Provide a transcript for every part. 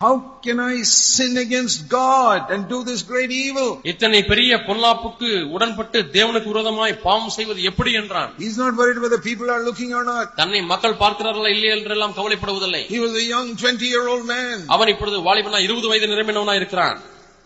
How can I sin against God and do this great evil? இத்தனை பெரிய பொல்லாப்புக்கு உடன்பட்டு தேவனுக்கு விரோதமாய் பாவம் செய்வது எப்படி என்றான் He's not worried whether people are looking or not. தன்னை மக்கள் பார்க்கிறார்களா இல்லையா என்றெல்லாம் கவலைப்படுவதில்லை He was a young 20 year old man. அவன் இப்பொழுது வாலிபனா இருபது வயது நிரம்பினவனா இருக்கிறான்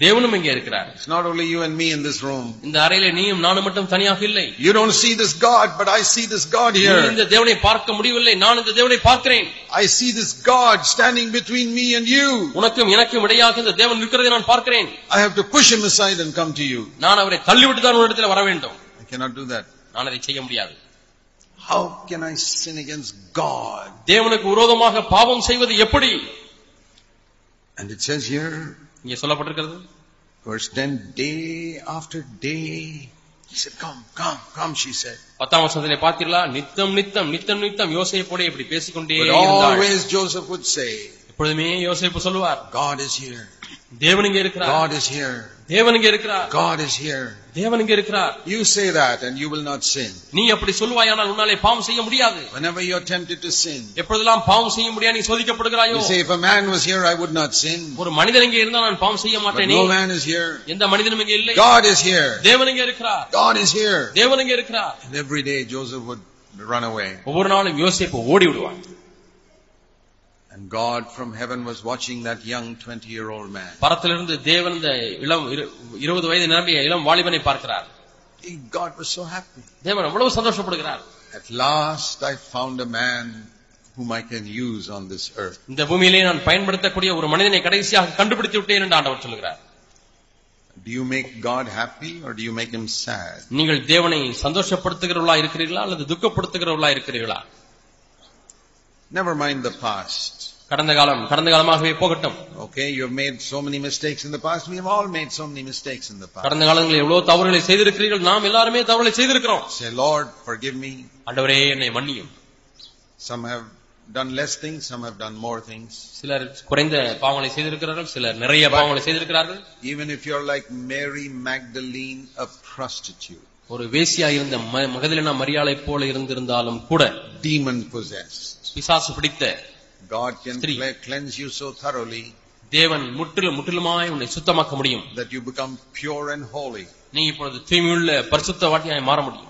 தேவனும் இங்கே இருக்கிறார் It's not only you and me in this room. இந்த அறையில நீயும் நானும் மட்டும் தனியாக இல்லை You don't see this God, but I see this God நீ here. இந்த தேவனை பார்க்க முடியவில்லை நான் இந்த தேவனை பார்க்கிறேன் I see this God standing between me and you. உனக்கும் எனக்கும் இடையாக இந்த தேவன் இருக்கிறதை நான் பார்க்கிறேன் I have to push him aside and come to you. நான் அவரை தள்ளிவிட்டு தான் உன்னிடத்தில் வர வேண்டும் I cannot do that. நான் அதை செய்ய முடியாது How can I sin against God? தேவனுக்கு விரோதமாக பாவம் செய்வது எப்படி And it says here, இங்கே சொல்லப்பட்டிருக்கிறது verse 10, day after day. He said, come, come, come, she said. பத்தாம் வருஷத்திலே பார்த்தீர்களா நித்தம் நித்தம் நித்தம் நித்தம் யோசைப்போட இப்படி பேசிக்கொண்டே But இருந்தாள் always Joseph would say, எப்பொழுதுமே யோசேப்பு சொல்லுவார் God is here. தேவன் இங்கே இருக்கிறார் God is here. தேவன் இங்கே இருக்கிறார் God is here. தேவன் இங்கே இருக்கிறார் You say that and you will not sin. நீ அப்படி சொல்லுவாயானால் உன்னாலே பாவம் செய்ய முடியாது Whenever you're tempted to sin, எப்பொழுதெல்லாம் பாவம் செய்ய முடியாது நீ சோதிக்கப்படுகிறாயோ you say, if a man was here, I would not sin. ஒரு மனிதன் இங்கே இருந்தால் நான் பாவம் செய்ய But மாட்டேனே no man is here. எந்த மனிதனும் இங்கே இல்லை God is here. தேவன் இங்கே இருக்கிறார் God is here. தேவன் இங்கே இருக்கிறார் And every day Joseph would run away. ஒவ்வொரு நாளும் யோசேப்பு ஓடி விடுவான் And God from heaven was watching that young 20 year old man. பரத்திலிருந்து தேவன் இந்த இளம் இரு- இருபது வயது நிரம்பிய இளம் வாலிபனை பார்க்கிறார் God was so happy. தேவன் அவ்வளவு சந்தோஷப்படுகிறார் At last I found a man whom I can use on this earth. இந்த பூமியிலே நான் பயன்படுத்தக்கூடிய ஒரு மனிதனை கடைசியாக கண்டுபிடித்து விட்டேன் என்று ஆண்டவர் சொல்கிறார் Do you make God happy or do you make him sad? நீங்கள் தேவனை சந்தோஷப்படுத்துகிறவர்களா இருக்கிறீர்களா அல்லது துக்கப்படுத்துகிறவர்களா இருக்கிறீர்களா Never mind the past. கடந்த காலம் கடந்த காலமாகவே போகட்டும் Okay, you have made so many mistakes in the past. We have all made so many mistakes in the past. கடந்த காலங்களில் எவ்வளவு தவறுகளை செய்திருக்கிறீர்கள் நாம் எல்லாருமே தவறுகளை செய்திருக்கிறோம் Say, Lord, forgive me. ஆண்டவரே என்னை மன்னியும் Some have done less things, some have done more things. சிலர் குறைந்த பாவங்களை செய்திருக்கிறார்கள் சிலர் நிறைய பாவங்களை செய்திருக்கிறார்கள் Even if you're like Mary Magdalene, a prostitute, ஒரு வேசியா இருந்த மகதலினா மரியாளை போல இருந்திருந்தாலும் கூட demon possessed, பிசாசு பிடித்த God can Three. cle- cleanse you so thoroughly தேவன் முற்றிலும் முற்றிலுமாய் உன்னை சுத்தமாக்க முடியும் that you become pure and holy. நீ இப்பொழுது தூய்மையுள்ள பரிசுத்த வாட்டியாய் மாற முடியும்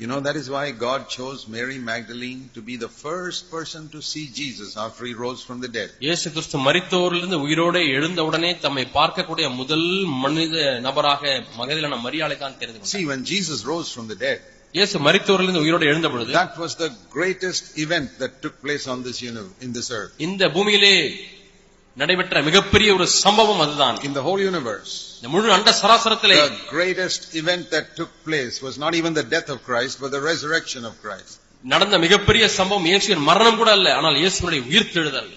You know, that is why God chose Mary Magdalene to be the first person to see Jesus after he rose from the dead. இயேசு கிறிஸ்து மரித்தோரிலிருந்து உயிரோடு எழுந்தவுடனே தம்மை பார்க்கக்கூடிய முதல் மனித நபராக மகதிலான மரியாதை தான் தெரிந்து கொண்டார். See, when Jesus rose from the dead, இயேசு மரித்தோரிலிருந்து உயிரோடு எழுந்த பொழுது that was the greatest event that took place on this uni- in this earth, இந்த பூமியிலே நடைபெற்ற மிகப்பெரிய ஒரு சம்பவம் அதுதான் in the whole universe. இந்த முழு அண்ட சராசரத்திலே The greatest event that took place was not even the death of Christ, but the resurrection of Christ. நடந்த மிகப்பெரிய சம்பவம் இயேசுவின் மரணம் கூட அல்ல ஆனால் இயேசுனுடைய உயிர்த்தெழுதல்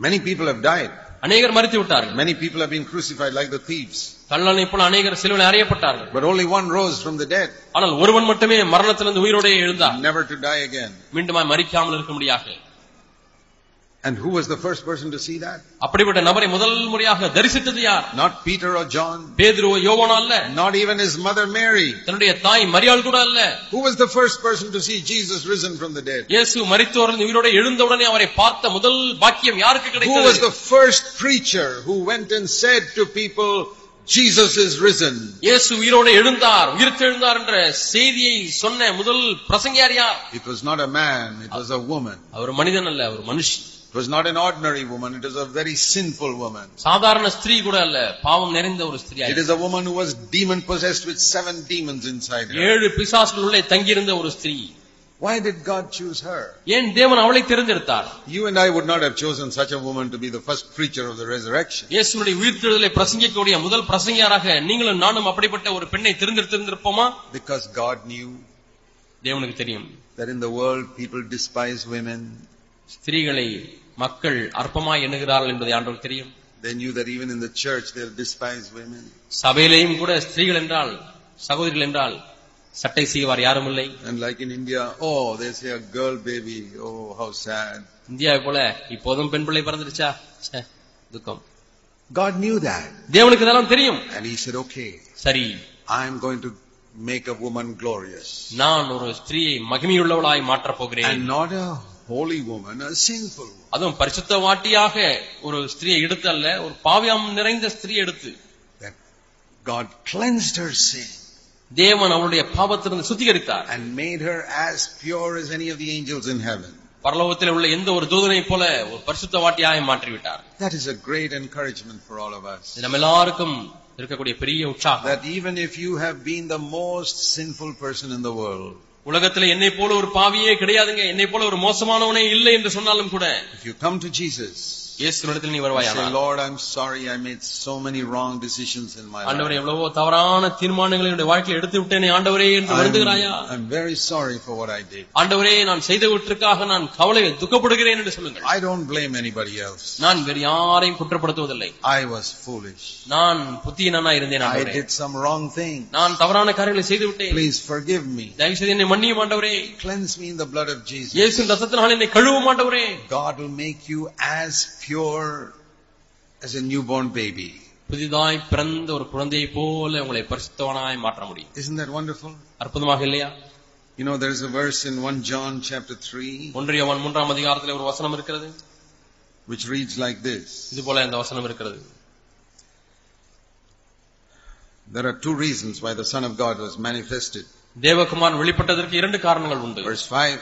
Many people have died. அநேகர் மறித்து விட்டார்கள் Many people have been crucified like the thieves. கள்ளனை போல அநேகர் சிலுவையில் அறியப்பட்டார்கள் But only one rose from the dead, ஆனால் ஒருவன் மட்டுமே மரணத்திலிருந்து உயிரோடே எழுந்தார் never to die again. மீண்டுமாய் மறிக்காமல் இருக்க முடியாது And who was the first person to see that? அப்படிப்பட்ட நபரை முதல் முறையாக தரிசித்தது யார் Not Peter or John, பேதுருவோ யோவானோ அல்ல not even his mother Mary. தன்னுடைய தாய் மரியாள் கூட அல்ல Who was the first person to see Jesus risen from the dead? இயேசு மரித்தோரிலிருந்து உயிரோட எழுந்தவுடனே அவரை பார்த்த முதல் பாக்கியம் யாருக்கு Who was கிடைத்தது the first preacher who went and said to people, Jesus is risen? இயேசு உயிரோடு எழுந்தார் உயிர்த்தெழுந்தார் என்ற செய்தியை சொன்ன முதல் பிரசங்கியார் யார் It was not a man, it was a woman. அவர் மனிதன் அல்ல அவர் மனுஷன் It was not an ordinary woman, it was a very sinful woman. சாதாரண ஸ்திரீ கூட அல்ல பாவம் நிறைந்த ஒரு ஸ்திரீ It is a woman who was demon possessed with seven demons inside her. ஏழு பிசாசுகள் உள்ளே தங்கியிருந்த ஒரு ஸ்திரீ Why did God choose her? ஏன் தேவன் அவளை தேர்ந்தெடுத்தார் You and I would not have chosen such a woman to be the first preacher of the resurrection. இயேசுனுடைய உயிர்த்தெழுதலை பிரசங்கிக்கக்கூடிய முதல் பிரசங்கியாராக நீங்களும் நானும் அப்படிப்பட்ட ஒரு பெண்ணை தேர்ந்தெடுத்திருந்திருப்போமா Because God knew தேவனுக்கு தெரியும் that in the world people despise women. ஸ்திரீகளை மக்கள் அற்பமாய் எண்ணுகிறார்கள் என்பதை ஆண்டவர் தெரியும் They knew that even in the church they'll despise women. சபையிலேயும் கூட ஸ்திரீகள் என்றால் சகோதரிகள் என்றால் சட்டை செய்வார் யாரும் இல்லை And like in India, oh, they say a girl baby, oh, how sad. இந்தியாவை போல இப்போதும் பெண் பிள்ளை பிறந்துருச்சா ச்சே, துக்கம் God knew that. தேவனுக்கு இதெல்லாம் தெரியும் And he said, okay, சரி I'm going to make a woman glorious. நான் ஒரு ஸ்திரீயை மகிமையுள்ளவளாய் மாற்றப் போகிறேன் And not a holy woman, a sinful woman. அதுவும் பரிசுத்த வாட்டியாக ஒரு ஸ்திரியை எடுத்து அல்ல ஒரு பாவியம் நிறைந்த ஸ்திரீ எடுத்து That God cleansed her sin தேவன் அவளுடைய பாவத்திலிருந்து சுத்திகரித்தார் and made her as pure as any of the angels in heaven. பரலோகத்தில் உள்ள எந்த ஒரு தூதனை போல ஒரு பரிசுத்த வாட்டியாக மாற்றிவிட்டார் That is a great encouragement for all of us. இது நம்ம எல்லாருக்கும் இருக்கக்கூடிய பெரிய உற்சாகம் That even if you have been the most sinful person in the world, உலகத்துல என்னை போல ஒரு பாவியே கிடையாதுங்க. என்னை போல ஒரு மோசமானவனே இல்லை என்று சொன்னாலும் கூட you come to Jesus Jesus, இயேசுவிடத்தில் நீ say, வருவாயானால் Lord, I'm sorry I made so many wrong decisions in my ஆண்டவரே life. எவ்வளவோ தவறான தீர்மானங்களை என்னுடைய வாழ்க்கையில் எடுத்து விட்டேனே ஆண்டவரே என்று வருந்துகிறாயா I'm, I'm very sorry for what I did. ஆண்டவரே நான் செய்தவற்றுக்காக நான் கவலை துக்கப்படுகிறேன் என்று சொல்லுங்கள் I don't blame anybody else. நான் வேறு யாரையும் குற்றப்படுத்துவதில்லை I was foolish. நான் புத்தியனானா இருந்தேன் I ஆண்டவரே did some wrong thing. நான் தவறான காரியங்களை செய்து விட்டேன் Please forgive me. தயவு செய்து என்னை மன்னியும் ஆண்டவரே Cleanse me in the blood of Jesus. இயேசு ரத்தத்தினால் என்னை கழுவும் ஆண்டவரே God will make you as pure as a newborn baby. புதிதாய் பிறந்த ஒரு குழந்தையை போல உங்களை பரிசுத்தவனாய் மாற்ற முடியும் Isn't that wonderful? அற்புதமாக இல்லையா You know, there's a verse in 1 John chapter 3 ஒன்றியவன் மூன்றாம் அதிகாரத்தில் ஒரு வசனம் இருக்கிறது which reads like this. இது போல இந்த வசனம் இருக்கிறது There are two reasons why the Son of God was manifested. Devakumar வெளிப்பட்டதற்கு இரண்டு காரணங்கள் உண்டு Verse 5,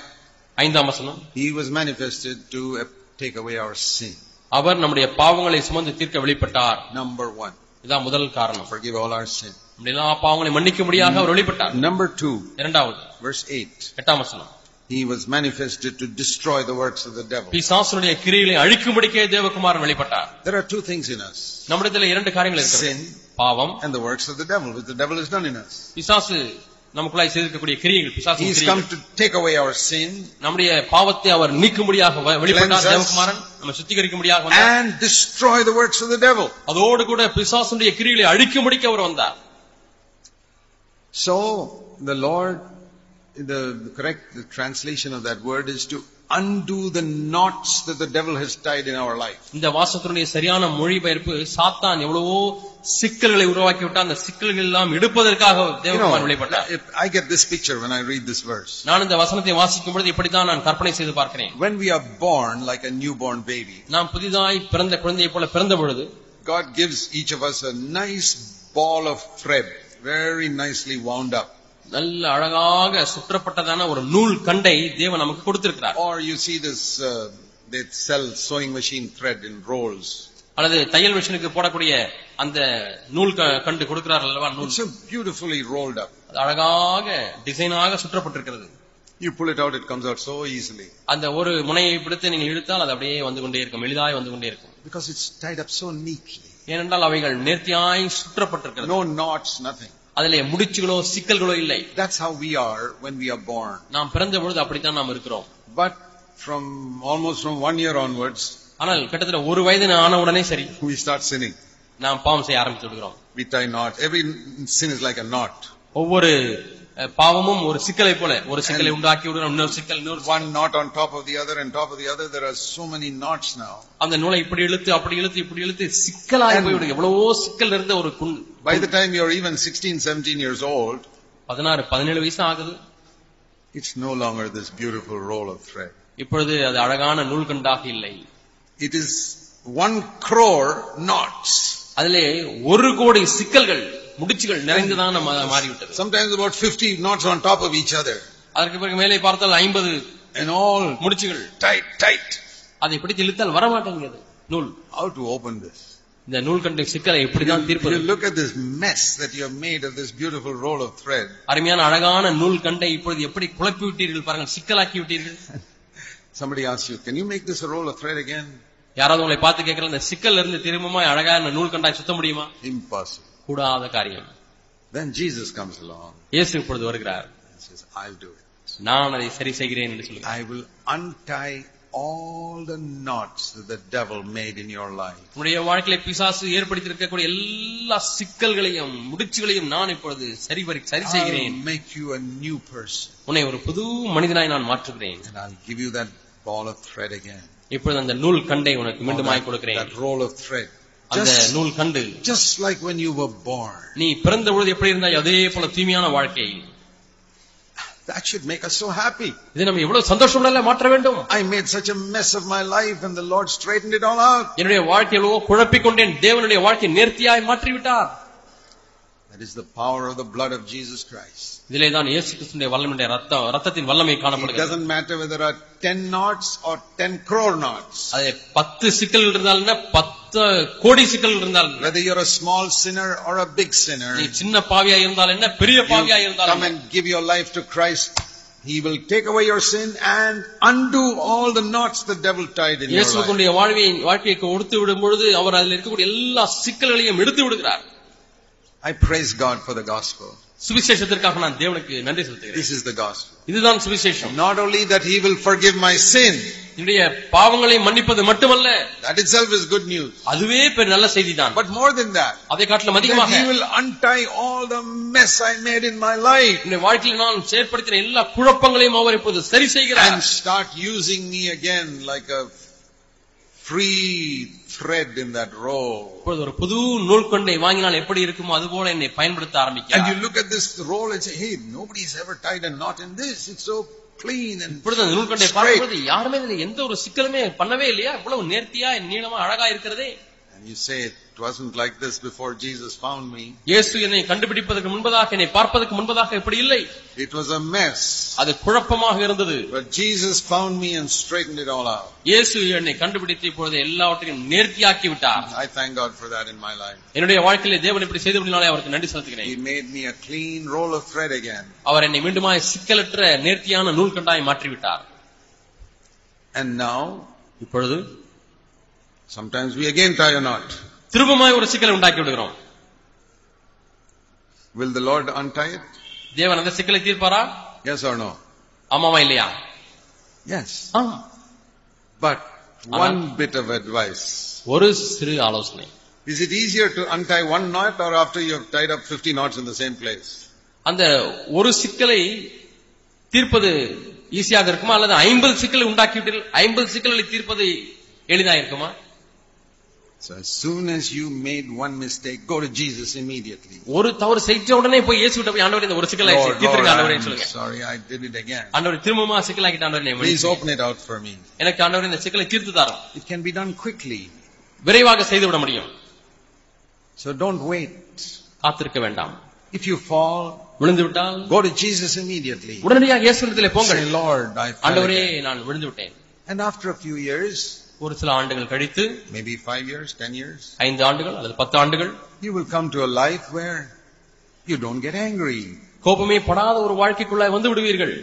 ஐந்தாம் வசனம் He was manifested to uh, take away our sin. அவர் நம்முடைய பாவங்களை சுமந்து தீர்க்க வெளிப்பட்டார் Number one, இதான் முதல் காரணம் forgive all our sin. நம்முடைய எல்லா பாவங்களை மன்னிக்க முடியாக அவர் வெளிப்பட்டார் Number two, இரண்டாவது verse 8, எட்டாம் வசனம் He was manifested to destroy the works of the devil. பிசாசனுடைய கிரியைகளை அழிக்கும்படிக்கே தேவகுமாரன் வெளிப்பட்டார் There are two things in us. நம்மிடத்துல இரண்டு காரியங்கள் இருக்கிறது Sin பாவம் and the works of the devil, which the devil has done in us. பிசாசு நமக்குள்ளாய் செய்திருக்கக்கூடிய கிரியைகள் பிசாசு He's come to take away our sin நம்முடைய பாவத்தை அவர் நீக்கும்படியாக வ- வெளிப்பட்டார் Cleanse us. தேவகுமாரன் நம்ம சுத்திகரிக்கும்படியாக வந்தார் and destroy the works of the devil. அதோடு கூட பிசாசுடைய கிரியைகளை அழிக்கும்படிக்கு அவர் வந்தார் So, the Lord, the correct translation of that word is to undo the knots that the devil has tied in our life. இந்த வாசத்தினுடைய சரியான மொழிபெயர்ப்பு சாத்தான் எவ்வளவோ சிக்கல்களை உருவாக்கி விட்டான் அந்த சிக்கல்கள் எல்லாம் எடுப்பதற்காக You know, தேவகுமாரன் வெளிப்பட்டார் if I get this picture when I read this verse. நான் இந்த வசனத்தை வாசிக்கும் பொழுது இப்படித்தான் நான் கற்பனை செய்து பார்க்கிறேன் When we are born like a newborn baby, நாம் புதிதாய் பிறந்த குழந்தையை போல பிறந்த பொழுது God gives each of us a nice ball of thread, very nicely wound up. நல்ல அழகாக சுற்றப்பட்டதான ஒரு நூல் கண்டை தேவன் நமக்கு கொடுத்திருக்கிறார் Or you see this, uh, they sell sewing machine thread in rolls. அல்லது தையல் மிஷினுக்கு போடக்கூடிய அந்த நூல் க- கண்டு கொடுக்கிறார் அல்லவா நூல் It's so beautifully rolled up. அது அழகாக டிசைனாக சுற்றப்பட்டிருக்கிறது You pull it out, it comes out so easily. அந்த ஒரு முனையை பிடித்து நீங்கள் இழுத்தால் அது அப்படியே வந்து கொண்டே இருக்கும் எளிதாய் வந்து கொண்டே இருக்கும் Because it's tied up so neatly. ஏனென்றால் அவைகள் நேர்த்தியாய் சுற்றப்பட்டிருக்கிறது No knots, nothing. அதிலே முடிச்சுகளோ சிக்கல்களோ இல்லை That's how we are when we are born. நாம் பிறந்த பொழுது அப்படித்தான் நாம் இருக்கிறோம் But from almost from one year onwards, ஆனால் கிட்டத்தட்ட ஒரு வயது ஆன உடனே சரி we start sinning. நாம் பாவம் செய்ய ஆரம்பித்து விடுகிறோம் We tie knots. Every sin is like a knot. ஒவ்வொரு அஹ், பாவமும் ஒரு சிக்கலை போல ஒரு சிக்கலை உண்டாக்கி விடுகிறோம் இன்னொரு சிக்கல் இன்னொரு One knot on top of the other and top of the other. There are so many knots now. அந்த நூலை இப்படி இழுத்து அப்படி இழுத்து இப்படி இழுத்து சிக்கலாகி போய்விடும் எவ்வளவோ சிக்கல் இருந்த ஒரு குண் By the time you're even 16, 17 years old, பதினாறு பதினேழு வயசு ஆகுது it's no longer this beautiful roll of thread. இப்பொழுது அது அழகான நூல்கண்டாக இல்லை It is one crore knots. அதிலே ஒரு கோடி சிக்கல்கள் முடிச்சுகள் நிறைந்துதான் நம்ம மாறிவிட்டது Sometimes about 50 knots on top of each other. அதற்கு பிறகு மேலே பார்த்தால் ஐம்பது And all முடிச்சுகள் tight, tight. அதை பிடித்து இழுத்தால் வர மாட்டேங்குது நூல் How to open this? இந்த நூல்கண்டு சிக்கலை எப்படிதான் You தீர்ப்பது look at this mess that you have made of this beautiful roll of thread. அருமையான அழகான நூல் கண்டை இப்பொழுது எப்படி குழப்பி விட்டீர்கள் பாருங்கள் சிக்கலாக்கி விட்டீர்கள் Somebody asks you, can you make this a roll of thread again? யாராவது உங்களை பார்த்து கேட்கல இந்த சிக்கல்ல இருந்து திரும்பமா அழகான நூல் கண்டாய் சுத்த முடியுமா Impossible. கூடாத காரியம் Then Jesus comes along இயேசு இப்பொழுது வருகிறார் and says, I'll do it. நான் அதை சரி செய்கிறேன் என்று சொல்லுகிறார் I will untie all the knots that the devil made in your life. உன்னுடைய வாழ்க்கையில பிசாசு ஏற்படுத்தியிருக்கக்கூடிய எல்லா சிக்கல்களையும் முடிச்சுகளையும் நான் இப்பொழுது சரி வரி- சரி I'll செய்கிறேன் make you a new person. உன்னை ஒரு புது மனிதனாய் நான் மாற்றுகிறேன் And I'll give you that ball of thread again. இப்பொழுது அந்த நூல் கண்டை உனக்கு Or மீண்டுமாய் that, கொடுக்கிறேன் that roll of thread. அந்த Just, நூல் கண்டு just like when you were born. நீ பிறந்த பொழுது எப்படி இருந்தாய் அதே போல தூய்மையான வாழ்க்கை That should make us so happy. இது நம்ம எவ்வளவு சந்தோஷம் மாற்ற வேண்டும் I made such a mess of my life and the Lord straightened it all out. என்னுடைய வாழ்க்கையிலோ குழப்பிக் கொண்டேன் தேவனுடைய வாழ்க்கை நேர்த்தியாய் மாற்றிவிட்டார் That is the power of the blood of Jesus Christ. இதிலே தான் இயேசு கிறிஸ்துடைய வல்லமையுடைய ரத்தம் ரத்தத்தின் வல்லமை It காணப்படுகிறது doesn't matter whether there are 10 knots or 10 crore knots. அது பத்து சிக்கல் இருந்தால் என்ன பத்து கோடி சிக்கல் இருந்தால் என்ன? Whether you're a small sinner or a big sinner, நீ சின்ன பாவியா இருந்தால் என்ன பெரிய பாவியா you இருந்தால் come and give your life to Christ. He will take away your sin and undo all the knots the devil tied in your life. இயேசுக்குடைய வாழ்வையை வாழ்க்கையை கொடுத்து விடும் பொழுது அவர் அதில் இருக்கக்கூடிய எல்லா சிக்கல்களையும் எடுத்து விடுகிறார் I praise God for the gospel. சுவிசேஷத்திற்காக நான் தேவனுக்கு நன்றி செலுத்துகிறேன் This is the gospel. இதுதான் சுவிசேஷம் Not only that He will forgive my sin, என்னுடைய பாவங்களை மன்னிப்பது மட்டுமல்ல that itself is good news. அதுவே பெரிய நல்ல செய்திதான் But more than that, அதை காட்டிலும் that அதிகமாக He will untie all the mess I made in my life என்னுடைய வாழ்க்கையில் நான் செயற்படுத்தின எல்லா குழப்பங்களையும் அவர் இப்போது சரி செய்கிறார் and start using me again like a free thread in that roll. இப்பொழுது ஒரு புது நூல் கொண்டை வாங்கினால் எப்படி இருக்குமோ அதுபோல என்னை பயன்படுத்த And ஆரம்பிக்கிறார் you look at this roll and say, hey, nobody's ever tied a knot in this. It's so clean and இப்பொழுது அந்த நூல் கொண்டை. பார்க்கும்போது யாருமே இதுல எந்த ஒரு சிக்கலுமே பண்ணவே இல்லையா இவ்வளவு நேர்த்தியா நீளமா அழகா இருக்கிறதே And you say, it wasn't like this before Jesus found me. இயேசு என்னை கண்டுபிடிப்பதற்கு முன்பதாக என்னை பார்ப்பதற்கு முன்பதாக இப்படி இல்லை It was a mess. அது குழப்பமாக இருந்தது But Jesus found me and straightened it all out. இயேசு என்னை கண்டுபிடித்து இப்பொழுது எல்லாவற்றையும் நேர்த்தியாக்கி விட்டார் I thank God for that in my life. என்னுடைய வாழ்க்கையிலே தேவன் இப்படி செய்தபடினாலே அவருக்கு நன்றி செலுத்துகிறேன் He made me a clean roll of thread again. அவர் என்னை மீண்டுமாய் சிக்கலற்ற நேர்த்தியான நூல் கண்டாய் மாற்றிவிட்டார் And now, இப்பொழுது sometimes we again tie a knot. திரும்பமாய் ஒரு சிக்கலை உண்டாக்கி விடுகிறோம் Will the Lord untie it? தேவன் அந்த சிக்கலை தீர்ப்பாரா Yes or no? ஆமாவா இல்லையா Yes. ஆம். But Anna? one bit of advice. ஒரு சிறு ஆலோசனை Is it easier to untie one knot or after you have tied up 50 knots in the same place? அந்த ஒரு சிக்கலை தீர்ப்பது ஈஸியாக இருக்குமா அல்லது ஐம்பது சிக்கலை உண்டாக்கிவிட்டீர்கள் ஐம்பது சிக்கல்களை தீர்ப்பது எளிதா இருக்குமா So as soon as you made one mistake, go to Jesus immediately. ஒரு தவறு செய்த உடனே போய் இயேசு கிட்ட போய் ஆண்டவரே இந்த ஒரு சிக்கலை Lord, Lord, தீர்த்துருங்க ஆண்டவரே I'm சொல்லுங்க sorry I did it again. ஆண்டவர் திரும்பமா சிக்கலாக்கிட்ட ஆண்டவரே என்னை Please மன்னிச்சுங்க. open it out for me. எனக்கு ஆண்டவரே இந்த சிக்கலை தீர்த்து தாரும் It can be done quickly. விரைவாக செய்து விட முடியும் So don't wait. காத்திருக்க வேண்டாம் If you fall, விழுந்து விட்டால் go to Jesus immediately. உடனடியாக இயேசுவிடத்திலே போங்கள் Say, Lord, I fell ஆண்டவரே again. நான் விழுந்து விட்டேன் And after a few years, ஒரு சில ஆண்டுகள் கழித்து maybe five years, ten years, ஐந்து ஆண்டுகள் அல்லது பத்து ஆண்டுகள் you will come to a life where you don't get angry. கோபமே படாத ஒரு வாழ்க்கைக்குள்ளாய் வந்து விடுவீர்கள்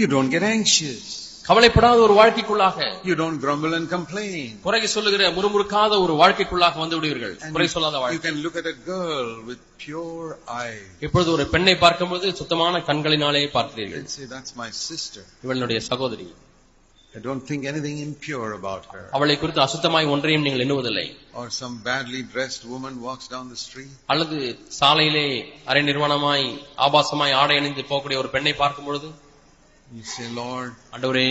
You don't get anxious. கவலைப்படாத ஒரு வாழ்க்கைக்குள்ளாக You don't grumble and complain. குறை சொல்லுகிற முறுமுறுக்காத ஒரு வாழ்க்கைக்குள்ளாக வந்து விடுவீர்கள் குறை சொல்லாத you வாழ்க்கை can look at a girl with pure eyes இப்பொழுது ஒரு பெண்ணை பார்க்கும்போது சுத்தமான கண்களினாலே பார்க்கிறீர்கள் say, that's my sister. இவளுடைய சகோதரி I don't think anything impure about her. அவளை குறித்து அசுத்தமாய் ஒன்றையும் நீங்கள் எண்ணுவதில்லை Or some badly dressed woman walks down the street. அல்லது சாலையிலே அரை நிர்வாணமாய் ஆபாசமாய் ஆடை அணிந்து போகக்கூடிய ஒரு பெண்ணை பார்க்கும் பொழுது You say, Lord, ஆண்டவரே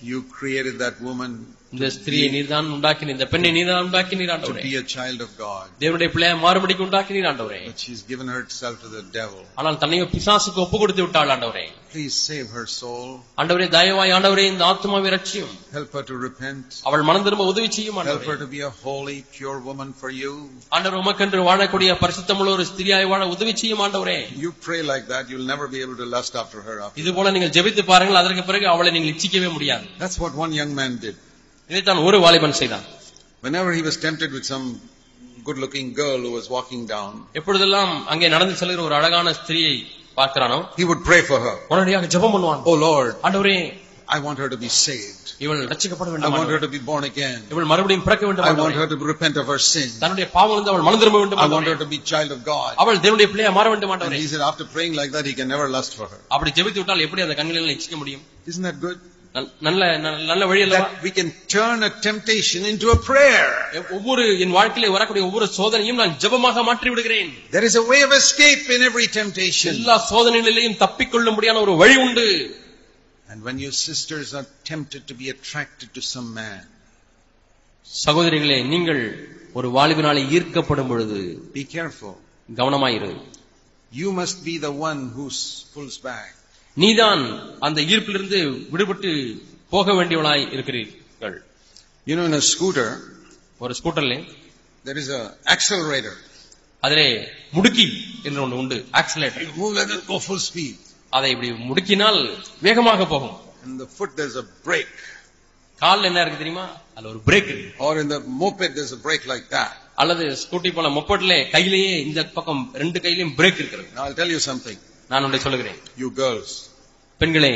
you created that woman இந்த ஸ்திரியை நீர்தான் உண்டாக்கினீர் இந்த பெண்ணை நீர்தான் உண்டாக்கினீர் to ஆண்டவரே be a child of God. தேவனுடைய பிள்ளையை மாறுபடிக்கு உண்டாக்கினீர் ஆண்டவரே But she's given herself to the devil. ஆனால் தன்னையோ பிசாசுக்கு ஒப்பு கொடுத்து விட்டாள் ஆண்டவரே Please save her soul. ஆண்டவரே தயவாய் ஆண்டவரே இந்த ஆத்மாவை ரட்சியும் Help her to repent. அவள் மனம் திரும்ப உதவி செய்யும் Help ஆண்டவரே her to be a holy, pure woman for you. ஆண்டவர் உமக்கென்று வாழக்கூடிய பரிசுத்தமுள்ள ஒரு ஸ்திரியாய் வாழ உதவி செய்யும் ஆண்டவரே You pray like that, you'll never be able to lust after her. After. இது போல நீங்கள் ஜெபித்து பாருங்கள் அதற்கு பிறகு அவளை நீங்கள் இச்சிக்கவே முடியாது That's what one young man did. இதைத்தான் ஒரு வாலிபன் செய்தான் Whenever he was tempted with some good looking girl who was walking down, எப்பொழுதெல்லாம் அங்கே நடந்து செல்கிற ஒரு அழகான ஸ்திரியை பார்க்கிறானோ he would pray for her. உடனடியாக ஜெபம் பண்ணுவான் Oh Lord, ஆண்டவரே I want her to be saved. இவள் ரட்சிக்கப்பட I வேண்டும் want her ஆண்டவரே. to be born again. இவள் மறுபடியும் பிறக்க வேண்டும் I want ஆண்டவரே. her to repent of her sin. தன்னுடைய பாவம் அவள் மனம் திரும்ப வேண்டும் I want her ஆண்டவரே. to be child of God. அவள் தேவனுடைய பிள்ளையா மாற வேண்டும் And ஆண்டவரே he said after praying like that, he can never lust for her. அப்படி ஜெபித்து விட்டால் எப்படி அந்த கண்களில் இச்சிக்க முடியும் Isn't that good? நல்- நல்ல நல்ல- நல்ல வழி அல்லவா that we can turn a temptation into a prayer. ஒவ்வொரு என் வாழ்க்கையில வரக்கூடிய ஒவ்வொரு சோதனையும் நான் ஜெபமாக மாற்றி விடுகிறேன் There is a way of escape in every temptation. எல்லா சோதனைகளிலேயும் தப்பிக்கொள்ள முடியாத ஒரு வழி உண்டு And when your sisters are tempted to be attracted to some man, சகோதரிகளே நீங்கள் ஒரு வாலிபனாலே ஈர்க்கப்படும் பொழுது be careful. கவனமாயிரு You must be the one who pulls back. நீதான் அந்த ஈர்ப்பிலிருந்து விடுபட்டு போக வேண்டியவளாய் இருக்கிறீர்கள் You know, in a scooter, ஒரு ஸ்கூட்டர்ல there is a accelerator. அதிலே முடுக்கி என்று ஒன்று உண்டு accelerator You move like that, go full speed. அதை இப்படி முடுக்கினால் வேகமாக போகும் In the foot, there's a brake. கால்ல என்ன இருக்கு தெரியுமா அதுல ஒரு பிரேக் இருக்கு Or in the moped, there's a brake like that. அல்லது ஸ்கூட்டி போல மொப்பட்ல கையிலேயே இந்த பக்கம் ரெண்டு கையிலயும் பிரேக் இருக்கிறது Now, I'll tell you something. நான் ஒன்றை சொல்லுகிறேன் You girls, பெண்களே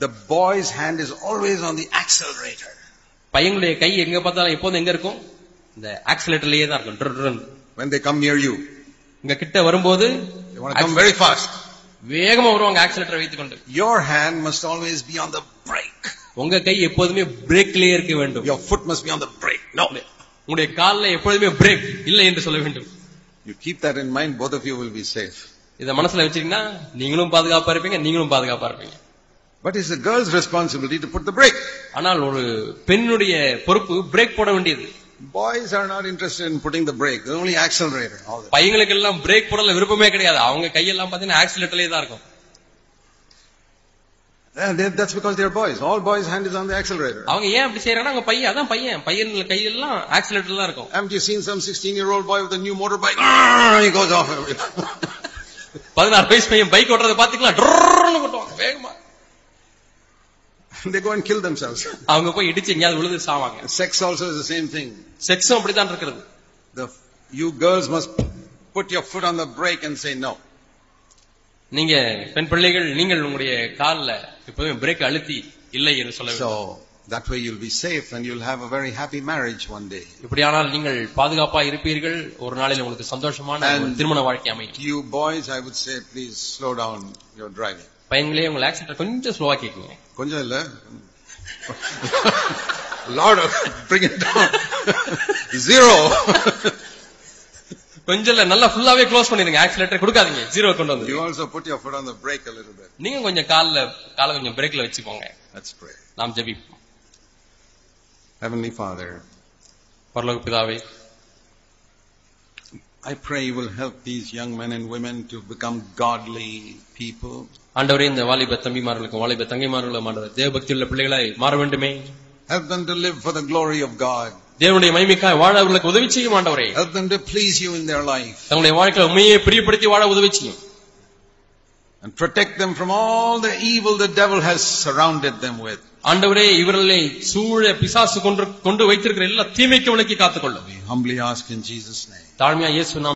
the boy's hand is always on the accelerator. பையங்களுடைய கை எங்க பார்த்தாலும் எப்போதும் எங்க இருக்கும் இந்த ஆக்சிலேட்டர்லயே தான் இருக்கும் ட்ரு ட்ருன்னு. When they come near you, இங்க கிட்ட வரும்போது they want to come very fast. வேகமா வருவாங்க ஆக்சிலேட்டர் வைத்துக் கொண்டு Your hand must always be on the brake. உங்க கை எப்போதுமே பிரேக்லயே இருக்க வேண்டும் Your foot must be on the brake. No. உங்களுடைய கால்ல எப்பொழுதுமே பிரேக் இல்லை என்று சொல்ல வேண்டும் You keep that in mind, both of you will be safe. இத மனசுல வச்சீங்கன்னா நீங்களும் பாதுகாப்பா இருப்பீங்க நீங்களும் பாதுகாப்பா இருப்பீங்க But it's the girl's responsibility to put the brake. ஆனால் ஒரு பெண்ணுடைய பொறுப்பு பிரேக் போட வேண்டியது Boys are not interested in putting the brake. There's only accelerator. All that. பையங்களுக்கு எல்லாம் பிரேக் போடல விருப்பமே கிடையாது அவங்க கையெல்லாம் பாத்தீங்கன்னா ஆக்சிலேட்டர்லயே தான் இருக்கும் And they- That's because they're boys. All boys' hand is on the accelerator. அவங்க ஏன் அப்படி செய்யறாங்கன்னா அவங்க பையன் அதான் பையன் பையன் கையெல்லாம் ஆக்சிலேட்டர் தான் இருக்கும் Haven't you seen some 16-year-old boy with a new motorbike? Ah, He goes off. பதினாறு வயசு பையன் பைக் ஓட்டுறதை டர்ன்னு கொட்டுவாங்க வேகமா they go and kill themselves. அவங்க போய் இடிச்சு எங்கேயாவது சாவாங்க Sex also is the same thing. செக்ஸும் அப்படித்தான் இருக்கிறது The, you girls must put your foot on the brake and say no. நீங்க பெண் பிள்ளைகள் நீங்கள் உங்களுடைய கால்ல எப்பவுமே பிரேக் அழுத்தி இல்லை என்று சொல்ல வேண்டும் that way you'll be safe and you'll have a very happy marriage one day. இப்படியானால் நீங்கள் பாதுகாப்பா இருப்பீர்கள் ஒரு நாளில் உங்களுக்கு சந்தோஷமான ஒரு And- திருமண வாழ்க்கை அமையும் You boys, I would say, please slow down your driving. பையன்களே உங்கள் ஆக்சிடென்ட் கொஞ்சம் ஸ்லோவா கேட்குங்க கொஞ்சம் இல்ல Lord, bring it down. Zero. கொஞ்சம் இல்ல நல்லா ஃபுல்லாவே க்ளோஸ் பண்ணிருங்க ஆக்சிலேட்டர் கொடுக்காதீங்க ஜீரோ கொண்டு வந்து You also put your foot on the brake a little bit. நீங்க கொஞ்சம் கால்ல காலை கொஞ்சம் பிரேக்ல வச்சுக்கோங்க Let's pray. நாம் ஜெபிப்போம் Heavenly Father, பரலோக பிதாவே I pray you will help these young men and women to become godly people. ஆண்டவரே இந்த வாலிப தம்பிமார்களுக்கும் வாலிப தங்கைமார்களும் ஆண்டவர் தேவபக்தி உள்ள பிள்ளைகளாய் மாற வேண்டுமே Help them to live for the glory of God. தேவனுடைய மகிமைக்காய் வாழ அவர்களுக்கு உதவி செய்யும் ஆண்டவரே Help them to please you in their life தங்களுடைய வாழ்க்கையில உண்மையை பிரியப்படுத்தி வாழ உதவி செய்யும் and protect them from all the evil the devil has surrounded them with. ஆண்டவரே இவர்களை சூழ பிசாசு கொண்டு கொண்டு வைத்திருக்கிற எல்லா தீமைக்கு விலக்கி காத்துக்கொள்ளும் humbly ask in Jesus' name. தாழ்மையா இயேசு நாம